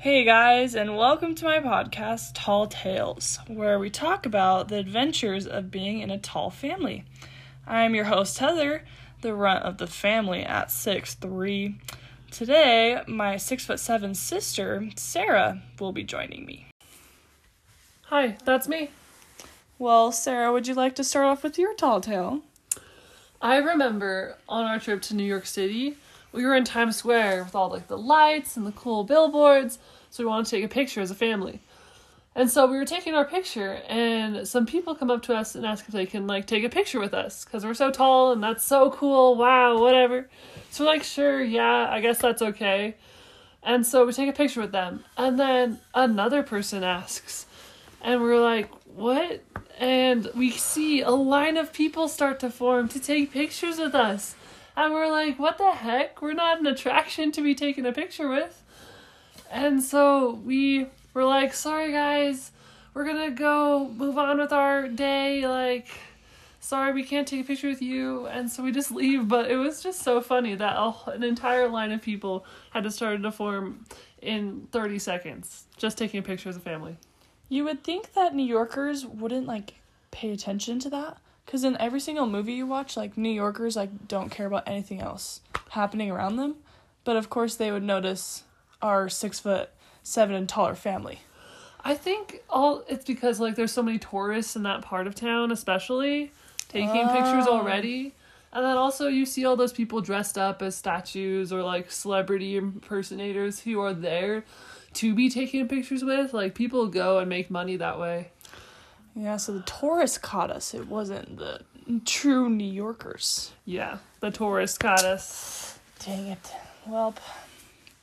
Hey guys, and welcome to my podcast, Tall Tales, where we talk about the adventures of being in a tall family. I'm your host, Heather, the runt of the family at six three. Today, my six foot seven sister, Sarah, will be joining me. Hi, that's me. Well, Sarah, would you like to start off with your tall tale? I remember on our trip to New York City, we were in Times Square with all like the lights and the cool billboards, so we wanted to take a picture as a family. And so we were taking our picture, and some people come up to us and ask if they can like take a picture with us because we're so tall and that's so cool. Wow, whatever. So we're like, sure, yeah, I guess that's okay. And so we take a picture with them, and then another person asks, and we're like, what? And we see a line of people start to form to take pictures with us. And we're like, what the heck? We're not an attraction to be taken a picture with. And so we were like, sorry guys, we're gonna go move on with our day. Like, sorry, we can't take a picture with you. And so we just leave. But it was just so funny that an entire line of people had to start to form in 30 seconds just taking a picture as a family. You would think that New Yorkers wouldn't like pay attention to that because in every single movie you watch, like New Yorkers like don't care about anything else happening around them, but of course they would notice our six foot seven and taller family. I think all it's because like there's so many tourists in that part of town, especially taking oh. pictures already. And then also you see all those people dressed up as statues or like celebrity impersonators who are there to be taking pictures with. Like people go and make money that way. Yeah, so the tourists caught us. It wasn't the true New Yorkers. Yeah, the tourists caught us. Dang it. Well,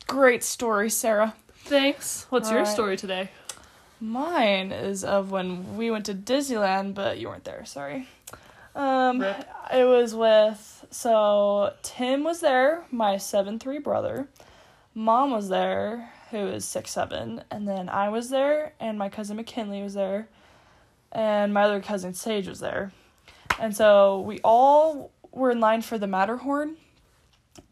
great story, Sarah. Thanks. What's All your right. story today? Mine is of when we went to Disneyland, but you weren't there. Sorry. Um, Rip. it was with so Tim was there, my seven three brother. Mom was there, who is six seven, and then I was there, and my cousin McKinley was there, and my other cousin Sage was there, and so we all were in line for the Matterhorn,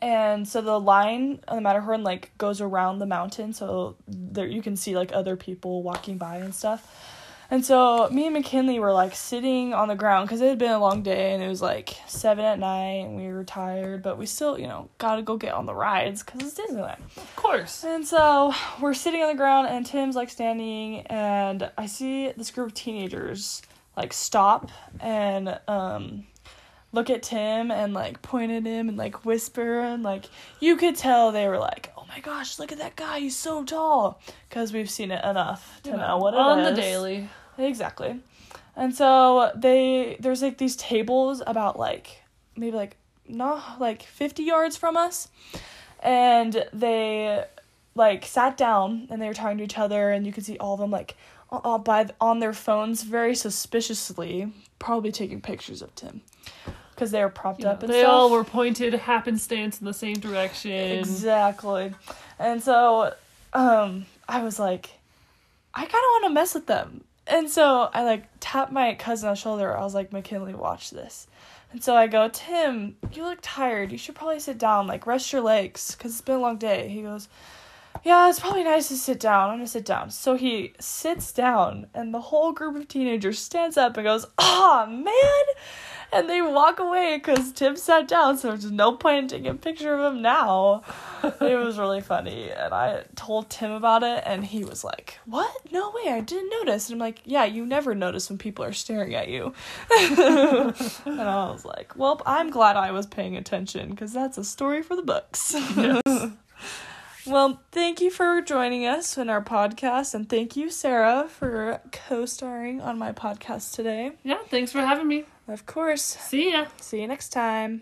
and so the line on the Matterhorn like goes around the mountain, so there you can see like other people walking by and stuff. And so me and McKinley were like sitting on the ground because it had been a long day and it was like seven at night and we were tired, but we still, you know, gotta go get on the rides because it's Disneyland. Of course. And so we're sitting on the ground and Tim's like standing and I see this group of teenagers like stop and um look at Tim and like point at him and like whisper and like you could tell they were like, "Oh my gosh, look at that guy! He's so tall." Because we've seen it enough to know what it on is. on the daily. Exactly. And so they there's like these tables about like maybe like not like 50 yards from us and they like sat down and they were talking to each other and you could see all of them like all by on their phones very suspiciously probably taking pictures of Tim because they were propped yeah, up and they stuff. all were pointed happenstance in the same direction exactly and so um i was like i kind of want to mess with them and so i like tapped my cousin on the shoulder i was like mckinley watch this and so i go tim you look tired you should probably sit down like rest your legs because it's been a long day he goes yeah, it's probably nice to sit down. I'm gonna sit down. So he sits down, and the whole group of teenagers stands up and goes, "Ah, man!" And they walk away because Tim sat down, so there's no point in taking a picture of him now. it was really funny, and I told Tim about it, and he was like, "What? No way! I didn't notice." And I'm like, "Yeah, you never notice when people are staring at you." and I was like, "Well, I'm glad I was paying attention because that's a story for the books." Yes. Well, thank you for joining us in our podcast, and thank you, Sarah, for co starring on my podcast today. Yeah, thanks for having me. Of course. See ya. See you next time.